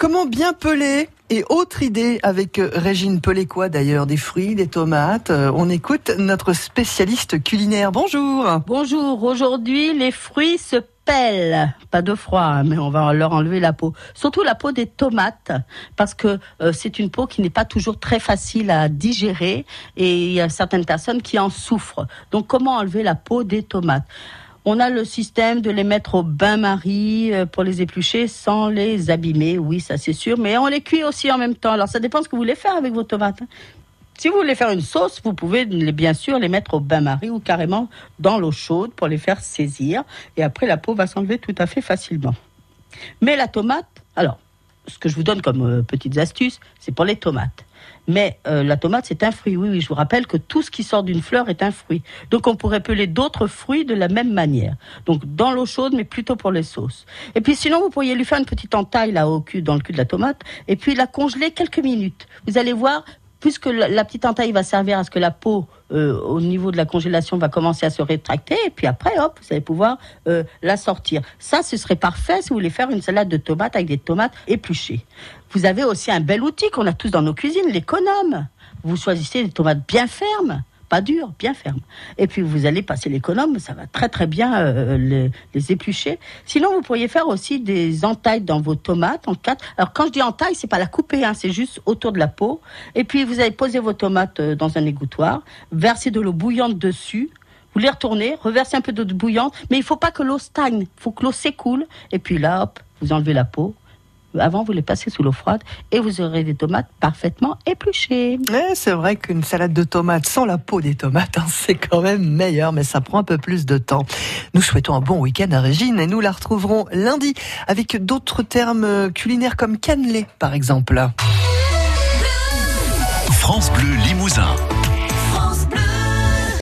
Comment bien peler et autre idée avec euh, Régine Peléquois d'ailleurs, des fruits, des tomates. Euh, on écoute notre spécialiste culinaire. Bonjour. Bonjour. Aujourd'hui, les fruits se pèlent. Pas de froid, hein, mais on va leur enlever la peau. Surtout la peau des tomates, parce que euh, c'est une peau qui n'est pas toujours très facile à digérer et il y a certaines personnes qui en souffrent. Donc, comment enlever la peau des tomates? On a le système de les mettre au bain-marie euh, pour les éplucher sans les abîmer, oui, ça c'est sûr, mais on les cuit aussi en même temps. Alors ça dépend ce que vous voulez faire avec vos tomates. Hein. Si vous voulez faire une sauce, vous pouvez bien sûr les mettre au bain-marie ou carrément dans l'eau chaude pour les faire saisir. Et après, la peau va s'enlever tout à fait facilement. Mais la tomate, alors, ce que je vous donne comme euh, petites astuces, c'est pour les tomates. Mais euh, la tomate, c'est un fruit. Oui, oui, je vous rappelle que tout ce qui sort d'une fleur est un fruit. Donc on pourrait peler d'autres fruits de la même manière. Donc dans l'eau chaude, mais plutôt pour les sauces. Et puis sinon, vous pourriez lui faire une petite entaille là au cul, dans le cul de la tomate, et puis la congeler quelques minutes. Vous allez voir, puisque la, petite entaille va servir à ce que la peau, euh, au niveau de la congélation, va commencer à se rétracter, et puis après, hop, vous allez pouvoir euh, la sortir. Ça, ce serait parfait si vous voulez faire une salade de tomates avec des tomates épluchées. Vous avez aussi un bel outil qu'on a tous dans nos cuisines, l'économe. Vous choisissez des tomates bien fermes pas dur, bien ferme. Et puis vous allez passer l'économe, ça va très très bien euh, les, éplucher. Sinon, vous pourriez faire aussi des entailles dans vos tomates en quatre. Alors quand je dis entaille, c'est pas la couper, hein, c'est juste autour de la peau. Et puis vous allez poser vos tomates euh, dans un égouttoir, verser de l'eau bouillante dessus. Vous les retournez, reversez un peu d'eau bouillante, mais il faut pas que l'eau stagne, il faut que l'eau s'écoule. Et puis là, hop, vous enlevez la peau, avant, vous les passez sous l'eau froide et vous aurez des tomates parfaitement épluchées. c'est vrai qu'une salade de tomates sans la peau des tomates, hein, c'est quand même meilleur, mais ça prend un peu plus de temps. Nous souhaitons un bon week-end à Régine et nous la retrouverons lundi avec d'autres termes culinaires comme cannelé, par exemple. France Bleu Limousin.